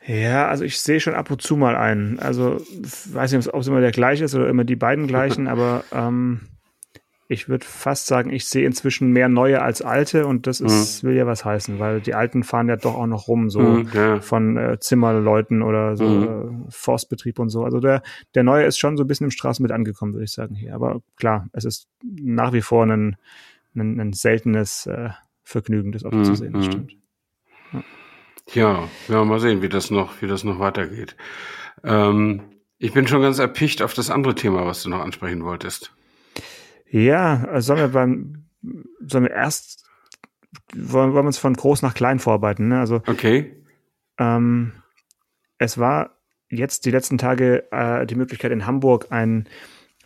Ja, also ich sehe schon ab und zu mal einen. Also weiß nicht, ob es immer der gleiche ist oder immer die beiden gleichen, aber ähm, ich würde fast sagen, ich sehe inzwischen mehr neue als alte und das ist, mhm. will ja was heißen, weil die alten fahren ja doch auch noch rum, so mhm, ja. von äh, Zimmerleuten oder so mhm. äh, Forstbetrieb und so. Also der, der neue ist schon so ein bisschen im Straßenbild angekommen, würde ich sagen hier. Aber klar, es ist nach wie vor ein, ein, ein seltenes äh, Vergnügen, das Auto zu sehen, das mhm. stimmt. Ja, ja, mal sehen, wie das noch, wie das noch weitergeht. Ähm, ich bin schon ganz erpicht auf das andere Thema, was du noch ansprechen wolltest. Ja, also sollen wir beim, sollen wir erst, wollen, wollen wir uns von groß nach klein vorarbeiten, ne? Also. Okay. Ähm, es war jetzt die letzten Tage äh, die Möglichkeit in Hamburg ein,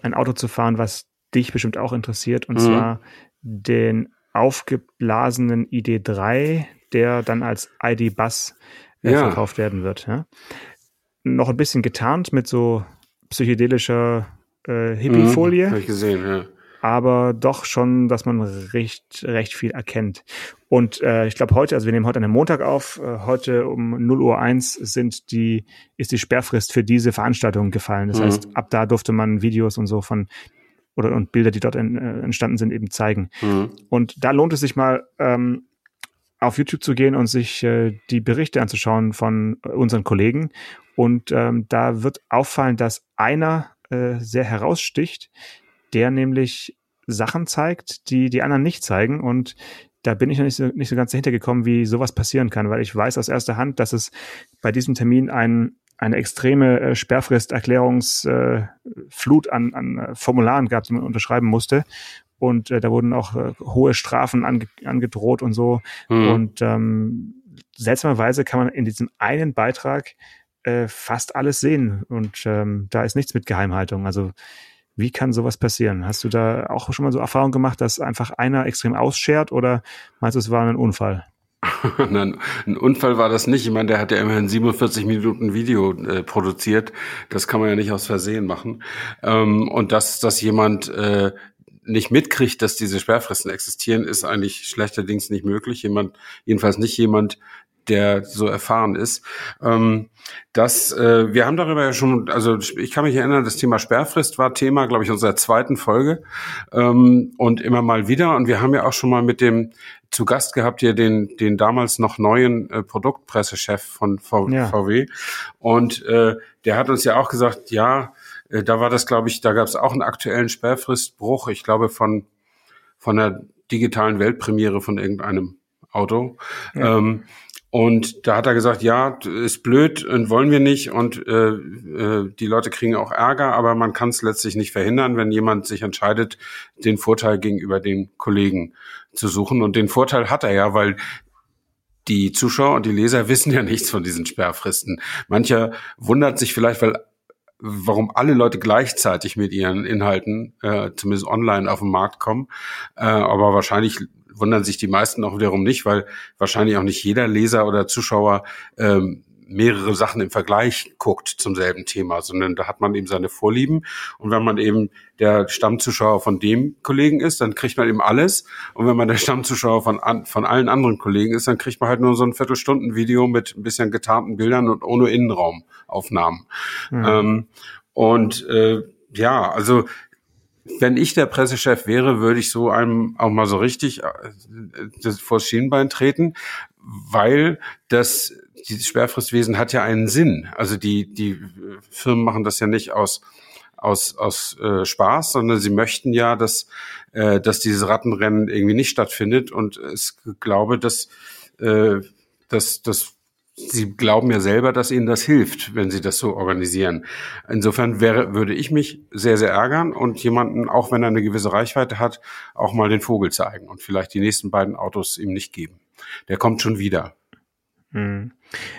ein Auto zu fahren, was dich bestimmt auch interessiert, und mhm. zwar den aufgeblasenen ID3, der dann als ID-Bus äh, ja. verkauft werden wird. Ja? Noch ein bisschen getarnt mit so psychedelischer äh, Hippie-Folie. Mhm, Habe ich gesehen, ja. Aber doch schon, dass man recht, recht viel erkennt. Und äh, ich glaube heute, also wir nehmen heute einen Montag auf, äh, heute um 0 Uhr 1 sind die, ist die Sperrfrist für diese Veranstaltung gefallen. Das mhm. heißt, ab da durfte man Videos und so von oder und Bilder, die dort in, äh, entstanden sind, eben zeigen. Mhm. Und da lohnt es sich mal, ähm, auf YouTube zu gehen und sich äh, die Berichte anzuschauen von äh, unseren Kollegen. Und ähm, da wird auffallen, dass einer äh, sehr heraussticht, der nämlich Sachen zeigt, die die anderen nicht zeigen. Und da bin ich noch nicht so, nicht so ganz dahinter gekommen, wie sowas passieren kann, weil ich weiß aus erster Hand, dass es bei diesem Termin ein, eine extreme äh, Sperrfrist-Erklärungsflut äh, an, an äh, Formularen gab, die man unterschreiben musste und äh, da wurden auch äh, hohe Strafen ange angedroht und so. Mhm. Und ähm, seltsamerweise kann man in diesem einen Beitrag äh, fast alles sehen und ähm, da ist nichts mit Geheimhaltung. Also wie kann sowas passieren? Hast du da auch schon mal so Erfahrung gemacht, dass einfach einer extrem ausschert oder meinst du, es war ein Unfall? Nein, ein Unfall war das nicht. Ich meine, der hat ja immerhin 47 Minuten Video äh, produziert. Das kann man ja nicht aus Versehen machen. Ähm, und dass, dass jemand äh, nicht mitkriegt, dass diese Sperrfristen existieren, ist eigentlich schlechterdings nicht möglich. Jemand, jedenfalls nicht jemand, der so erfahren ist. Ähm, das, äh, wir haben darüber ja schon, also ich kann mich erinnern, das Thema Sperrfrist war Thema, glaube ich, unserer zweiten Folge ähm, und immer mal wieder. Und wir haben ja auch schon mal mit dem zu Gast gehabt hier den, den damals noch neuen äh, Produktpressechef von v ja. VW. Und äh, der hat uns ja auch gesagt, ja, äh, da war das, glaube ich, da gab es auch einen aktuellen Sperrfristbruch, ich glaube von, von der digitalen Weltpremiere von irgendeinem Auto. Ja. Ähm, und da hat er gesagt, ja, ist blöd und wollen wir nicht und äh, äh, die Leute kriegen auch Ärger, aber man kann es letztlich nicht verhindern, wenn jemand sich entscheidet, den Vorteil gegenüber den Kollegen zu suchen. Und den Vorteil hat er ja, weil die Zuschauer und die Leser wissen ja nichts von diesen Sperrfristen. Mancher wundert sich vielleicht, weil warum alle Leute gleichzeitig mit ihren Inhalten, äh, zumindest online, auf den Markt kommen. Äh, aber wahrscheinlich wundern sich die meisten auch wiederum nicht, weil wahrscheinlich auch nicht jeder Leser oder Zuschauer ähm, mehrere Sachen im Vergleich guckt zum selben Thema, sondern da hat man eben seine Vorlieben. Und wenn man eben der Stammzuschauer von dem Kollegen ist, dann kriegt man eben alles. Und wenn man der Stammzuschauer von, an, von allen anderen Kollegen ist, dann kriegt man halt nur so ein Viertelstunden-Video mit ein bisschen getarnten Bildern und ohne Innenraumaufnahmen. Mhm. Ähm, und äh, ja, also wenn ich der Pressechef wäre, würde ich so einem auch mal so richtig äh, das vors Schienbein treten, weil das dieses Sperrfristwesen hat ja einen Sinn. Also die die Firmen machen das ja nicht aus aus aus äh, Spaß, sondern sie möchten ja, dass äh, dass dieses Rattenrennen irgendwie nicht stattfindet und ich glaube, dass äh, dass das Sie glauben ja selber, dass Ihnen das hilft, wenn Sie das so organisieren. Insofern wäre, würde ich mich sehr, sehr ärgern und jemanden, auch wenn er eine gewisse Reichweite hat, auch mal den Vogel zeigen und vielleicht die nächsten beiden Autos ihm nicht geben. Der kommt schon wieder. Mhm.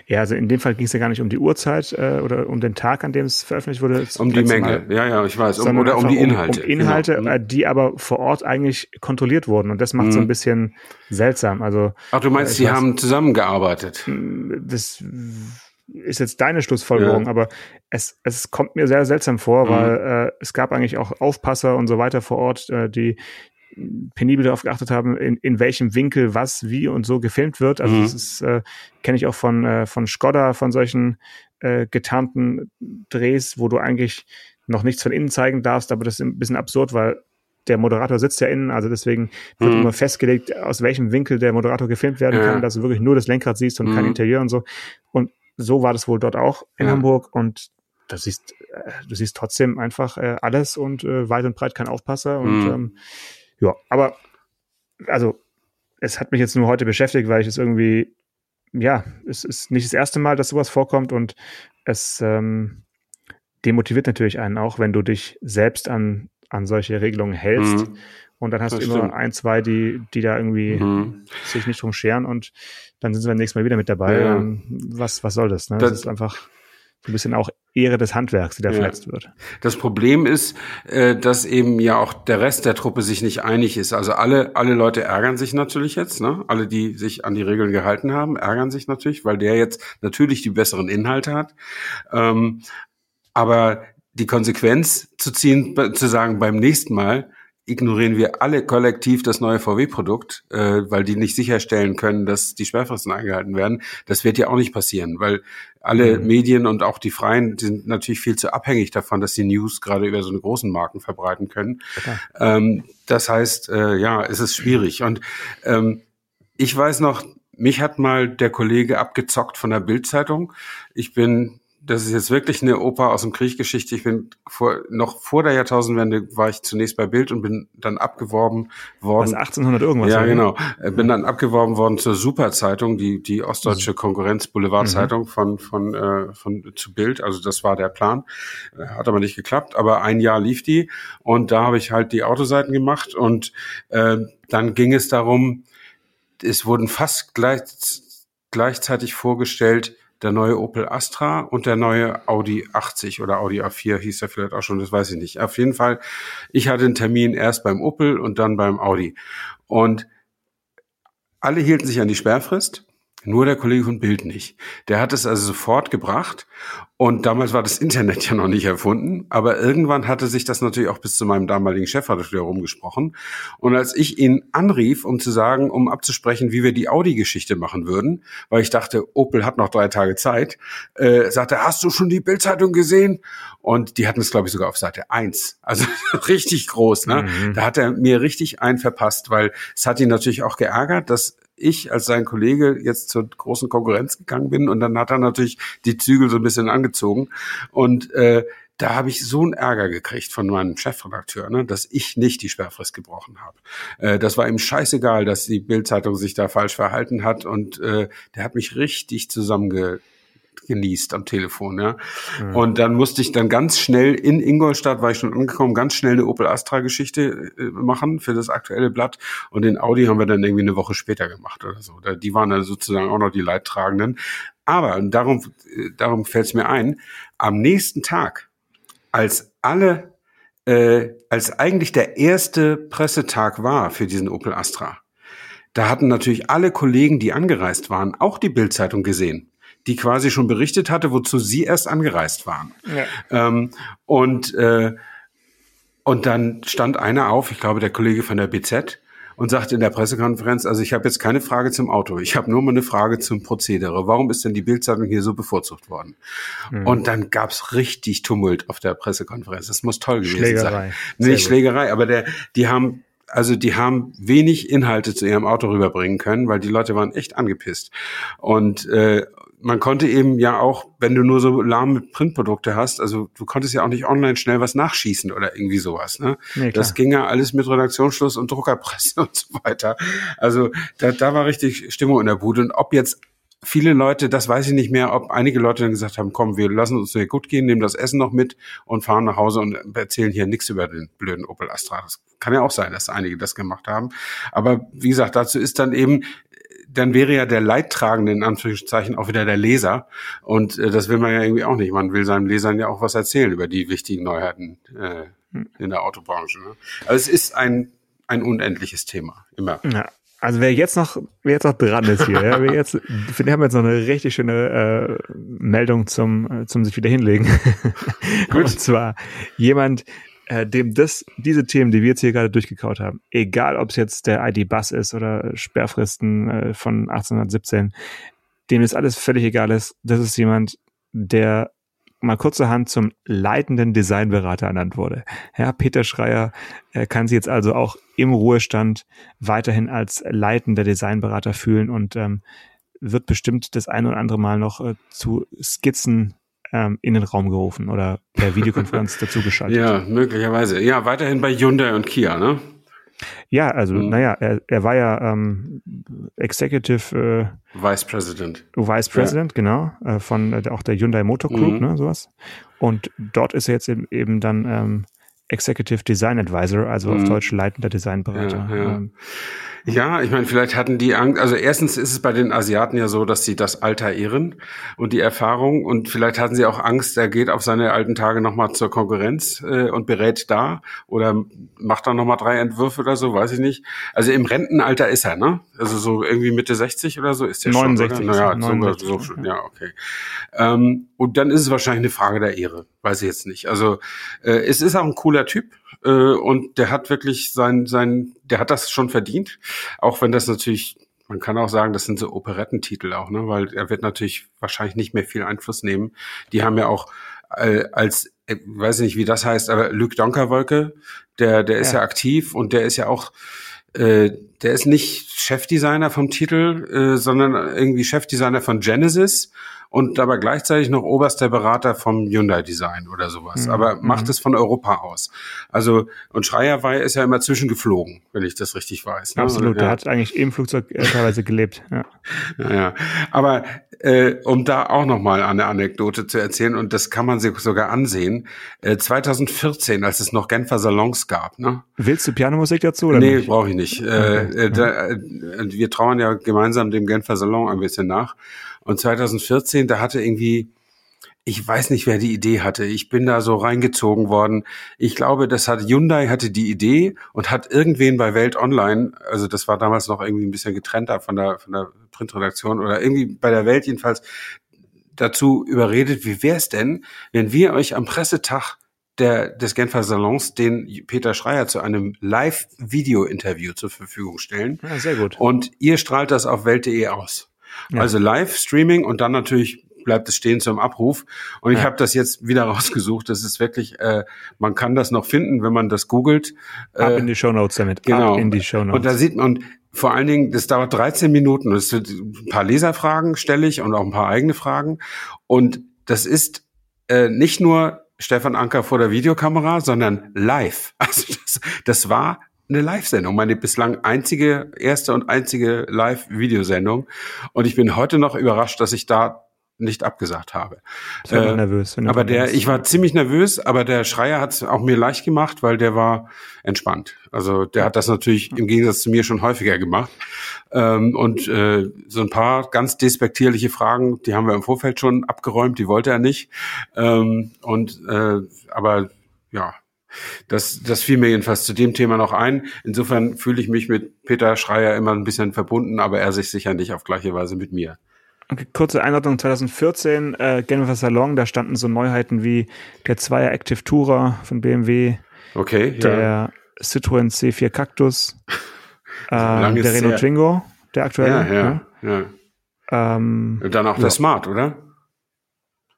Ja, also in dem Fall ging es ja gar nicht um die Uhrzeit äh, oder um den Tag, an dem es veröffentlicht wurde. Um die Menge, Mal, ja, ja, ich weiß. Um, oder um die Inhalte. Um, um Inhalte, genau. äh, die aber vor Ort eigentlich kontrolliert wurden. Und das macht mhm. so ein bisschen seltsam. Also, Ach, du meinst, sie haben zusammengearbeitet? Das ist jetzt deine Schlussfolgerung, ja. aber es, es kommt mir sehr seltsam vor, mhm. weil äh, es gab eigentlich auch Aufpasser und so weiter vor Ort, äh, die penibel darauf geachtet haben, in, in welchem Winkel was, wie und so gefilmt wird. Also mhm. das ist, äh, kenne ich auch von, äh, von Skoda, von solchen äh, getarnten Drehs, wo du eigentlich noch nichts von innen zeigen darfst, aber das ist ein bisschen absurd, weil der Moderator sitzt ja innen, also deswegen wird mhm. immer festgelegt, aus welchem Winkel der Moderator gefilmt werden ja. kann, dass du wirklich nur das Lenkrad siehst und mhm. kein Interieur und so. Und so war das wohl dort auch in ja. Hamburg und du siehst, äh, du siehst trotzdem einfach äh, alles und äh, weit und breit kein Aufpasser und mhm. ähm, ja, aber also es hat mich jetzt nur heute beschäftigt, weil ich es irgendwie, ja, es ist nicht das erste Mal, dass sowas vorkommt und es ähm, demotiviert natürlich einen auch, wenn du dich selbst an, an solche Regelungen hältst. Mhm. Und dann hast das du immer stimmt. ein, zwei, die, die da irgendwie mhm. sich nicht drum scheren und dann sind sie beim nächsten Mal wieder mit dabei. Ja. Ähm, was, was soll das? Ne? Das, das ist einfach ein bisschen auch Ehre des Handwerks, die da ja. verletzt wird. Das Problem ist, äh, dass eben ja auch der Rest der Truppe sich nicht einig ist. Also alle, alle Leute ärgern sich natürlich jetzt, ne? Alle, die sich an die Regeln gehalten haben, ärgern sich natürlich, weil der jetzt natürlich die besseren Inhalte hat. Ähm, aber die Konsequenz zu ziehen, zu sagen, beim nächsten Mal ignorieren wir alle kollektiv das neue VW-Produkt, äh, weil die nicht sicherstellen können, dass die Sperrfristen eingehalten werden. Das wird ja auch nicht passieren, weil alle mhm. Medien und auch die Freien sind natürlich viel zu abhängig davon, dass die News gerade über so eine großen Marken verbreiten können. Ähm, das heißt, äh, ja, es ist schwierig. Und ähm, ich weiß noch, mich hat mal der Kollege abgezockt von der Bildzeitung. Ich bin das ist jetzt wirklich eine Oper aus dem Krieggeschichte. Ich bin vor, noch vor der Jahrtausendwende war ich zunächst bei Bild und bin dann abgeworben worden. Was 1800 irgendwas? Ja, genau. Äh, bin dann abgeworben worden zur Superzeitung, die die ostdeutsche Konkurrenz Boulevardzeitung mhm. von von äh, von zu Bild. Also das war der Plan. Äh, hat aber nicht geklappt. Aber ein Jahr lief die und da habe ich halt die Autoseiten gemacht und äh, dann ging es darum. Es wurden fast gleich, gleichzeitig vorgestellt der neue Opel Astra und der neue Audi 80 oder Audi A4 hieß er vielleicht auch schon, das weiß ich nicht. Auf jeden Fall, ich hatte einen Termin erst beim Opel und dann beim Audi. Und alle hielten sich an die Sperrfrist nur der Kollege von Bild nicht. Der hat es also sofort gebracht. Und damals war das Internet ja noch nicht erfunden. Aber irgendwann hatte sich das natürlich auch bis zu meinem damaligen Chefredakteur rumgesprochen. Und als ich ihn anrief, um zu sagen, um abzusprechen, wie wir die Audi-Geschichte machen würden, weil ich dachte, Opel hat noch drei Tage Zeit, äh, sagte, hast du schon die Bildzeitung gesehen? Und die hatten es, glaube ich, sogar auf Seite eins. Also richtig groß. Ne? Mhm. Da hat er mir richtig einen verpasst, weil es hat ihn natürlich auch geärgert, dass ich als sein Kollege jetzt zur großen Konkurrenz gegangen bin und dann hat er natürlich die Zügel so ein bisschen angezogen und äh, da habe ich so einen Ärger gekriegt von meinem Chefredakteur, ne, dass ich nicht die Sperrfrist gebrochen habe. Äh, das war ihm scheißegal, dass die Bildzeitung sich da falsch verhalten hat und äh, der hat mich richtig zusammenge genießt am Telefon, ja. Mhm. Und dann musste ich dann ganz schnell in Ingolstadt, war ich schon angekommen, ganz schnell eine Opel Astra Geschichte äh, machen für das aktuelle Blatt. Und den Audi haben wir dann irgendwie eine Woche später gemacht oder so. Die waren dann sozusagen auch noch die Leidtragenden. Aber, und darum, äh, darum fällt es mir ein, am nächsten Tag, als alle, äh, als eigentlich der erste Pressetag war für diesen Opel Astra, da hatten natürlich alle Kollegen, die angereist waren, auch die Bildzeitung gesehen die quasi schon berichtet hatte, wozu sie erst angereist waren. Ja. Ähm, und, äh, und dann stand einer auf, ich glaube der Kollege von der BZ, und sagte in der Pressekonferenz, also ich habe jetzt keine Frage zum Auto, ich habe nur mal eine Frage zum Prozedere. Warum ist denn die Bildzeitung hier so bevorzugt worden? Mhm. Und dann gab's richtig Tumult auf der Pressekonferenz. Das muss toll gewesen Schlägerei. sein. Nicht gut. Schlägerei, aber der, die haben also die haben wenig Inhalte zu ihrem Auto rüberbringen können, weil die Leute waren echt angepisst. Und äh, man konnte eben ja auch, wenn du nur so lahme Printprodukte hast, also du konntest ja auch nicht online schnell was nachschießen oder irgendwie sowas. Ne? Nee, das ging ja alles mit Redaktionsschluss und Druckerpresse und so weiter. Also da, da war richtig Stimmung in der Bude. Und ob jetzt viele Leute, das weiß ich nicht mehr, ob einige Leute dann gesagt haben, komm, wir lassen uns hier gut gehen, nehmen das Essen noch mit und fahren nach Hause und erzählen hier nichts über den blöden Opel Astra. Das kann ja auch sein, dass einige das gemacht haben. Aber wie gesagt, dazu ist dann eben dann wäre ja der Leidtragende in Anführungszeichen auch wieder der Leser. Und äh, das will man ja irgendwie auch nicht. Man will seinen Lesern ja auch was erzählen über die wichtigen Neuheiten äh, in der Autobranche. Ne? Also es ist ein, ein unendliches Thema, immer. Ja. Also wer jetzt noch, wer jetzt noch dran ist hier, ja, wer jetzt, wir haben jetzt noch eine richtig schöne äh, Meldung zum, äh, zum sich wieder hinlegen. Gut. Und zwar jemand, äh, dem das, diese Themen, die wir jetzt hier gerade durchgekaut haben, egal ob es jetzt der ID-Bus ist oder Sperrfristen äh, von 1817, dem ist alles völlig egal ist. Das ist jemand, der mal kurzerhand zum leitenden Designberater ernannt wurde. Ja, Peter Schreier äh, kann sich jetzt also auch im Ruhestand weiterhin als leitender Designberater fühlen und ähm, wird bestimmt das ein oder andere Mal noch äh, zu Skizzen ähm, in den Raum gerufen oder per Videokonferenz dazugeschaltet. Ja, möglicherweise. Ja, weiterhin bei Hyundai und Kia, ne? Ja, also mhm. naja, er, er war ja ähm, Executive äh, Vice President. Vice President, ja. genau, äh, von äh, auch der Hyundai Motor Group, mhm. ne, sowas. Und dort ist er jetzt eben, eben dann ähm, Executive Design Advisor, also mhm. auf Deutsch leitender Designberater. Ja, ja. Ähm, ja, ich meine, vielleicht hatten die Angst, also erstens ist es bei den Asiaten ja so, dass sie das Alter ehren und die Erfahrung und vielleicht hatten sie auch Angst, er geht auf seine alten Tage nochmal zur Konkurrenz äh, und berät da oder macht dann nochmal drei Entwürfe oder so, weiß ich nicht. Also im Rentenalter ist er, ne? Also so irgendwie Mitte 60 oder so ist er 69 schon. Naja, 69, so, so, ja, okay. Ähm, und dann ist es wahrscheinlich eine Frage der Ehre, weiß ich jetzt nicht. Also äh, es ist auch ein cooler Typ, äh, und der hat wirklich sein, sein, der hat das schon verdient. Auch wenn das natürlich, man kann auch sagen, das sind so Operettentitel auch, ne? Weil er wird natürlich wahrscheinlich nicht mehr viel Einfluss nehmen. Die haben ja auch äh, als, äh, weiß nicht, wie das heißt, aber Luc Donkerwolke, der, der ist ja. ja aktiv und der ist ja auch äh, der ist nicht Chefdesigner vom Titel, äh, sondern irgendwie Chefdesigner von Genesis und aber gleichzeitig noch oberster Berater vom Hyundai Design oder sowas. Mhm. Aber macht mhm. es von Europa aus. Also, und Schreierwey ist ja immer zwischengeflogen, wenn ich das richtig weiß. Ne? Absolut, ja. der hat eigentlich im Flugzeug äh, teilweise gelebt. Ja. ja, ja. Aber äh, um da auch nochmal eine Anekdote zu erzählen, und das kann man sich sogar ansehen, äh, 2014, als es noch Genfer Salons gab. Ne? Willst du Pianomusik dazu? Oder nee, brauche ich nicht. Äh, okay. Äh, da, äh, wir trauern ja gemeinsam dem Genfer Salon ein bisschen nach. Und 2014, da hatte irgendwie, ich weiß nicht, wer die Idee hatte. Ich bin da so reingezogen worden. Ich glaube, das hat Hyundai hatte die Idee und hat irgendwen bei Welt Online, also das war damals noch irgendwie ein bisschen getrennter von der, von der Printredaktion oder irgendwie bei der Welt jedenfalls dazu überredet, wie wäre es denn, wenn wir euch am Pressetag der, des Genfer Salons den Peter Schreier zu einem Live-Video-Interview zur Verfügung stellen. Ja, sehr gut. Und ihr strahlt das auf Welt.de aus. Ja. Also Live-Streaming und dann natürlich bleibt es stehen zum Abruf. Und ich ja. habe das jetzt wieder rausgesucht. Das ist wirklich, äh, man kann das noch finden, wenn man das googelt. Ab äh, in die Show Notes damit. Genau. Ab in die Show Notes. Und da sieht man, und vor allen Dingen, das dauert 13 Minuten. Das wird ein paar Leserfragen stelle ich und auch ein paar eigene Fragen. Und das ist äh, nicht nur Stefan Anker vor der Videokamera, sondern live. Also das, das war eine Live-Sendung, meine bislang einzige, erste und einzige Live-Videosendung. Und ich bin heute noch überrascht, dass ich da nicht abgesagt habe. Ich war äh, nervös. aber der, ich war ziemlich nervös, aber der Schreier hat es auch mir leicht gemacht, weil der war entspannt. Also der hat das natürlich im Gegensatz zu mir schon häufiger gemacht. Ähm, und äh, so ein paar ganz despektierliche Fragen, die haben wir im Vorfeld schon abgeräumt, die wollte er nicht. Ähm, und äh, aber ja, das, das fiel mir jedenfalls zu dem Thema noch ein. Insofern fühle ich mich mit Peter Schreier immer ein bisschen verbunden, aber er sich sicher nicht auf gleiche Weise mit mir. Okay, kurze Einordnung 2014, äh, Genfer Salon, da standen so Neuheiten wie der Zweier Active Tourer von BMW, okay, der ja. Citroën C4 Cactus Ähm, der Renault Twingo, der aktuelle. Ja, ja, ja. ja. Ähm, dann auch der Smart, oder?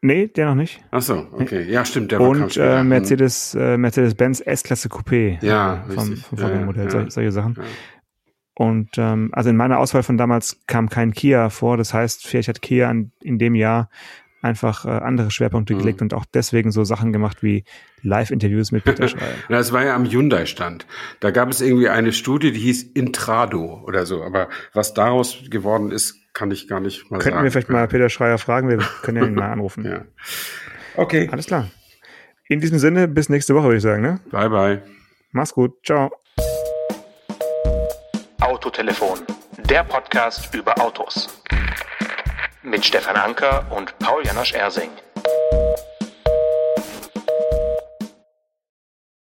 Nee, der noch nicht. Ach so, okay. Ja, stimmt. Der Und äh, Mercedes, äh, Mercedes-Benz S-Klasse Coupé. Ja, vom, richtig. vom Vorgängermodell, ja, solche, solche Sachen. Und ähm, also in meiner Auswahl von damals kam kein Kia vor. Das heißt, vielleicht hat Kia an, in dem Jahr einfach äh, andere Schwerpunkte mhm. gelegt und auch deswegen so Sachen gemacht wie Live-Interviews mit Peter Schreier. das war ja am Hyundai-Stand. Da gab es irgendwie eine Studie, die hieß Intrado oder so. Aber was daraus geworden ist, kann ich gar nicht mal Könnten sagen. Könnten wir vielleicht mal Peter Schreier fragen? Wir können ja ihn mal anrufen. ja. Okay. Alles klar. In diesem Sinne, bis nächste Woche, würde ich sagen. Ne? Bye, bye. Mach's gut. Ciao. Autotelefon, der Podcast über Autos. Mit Stefan Anker und Paul Janosch Ersing.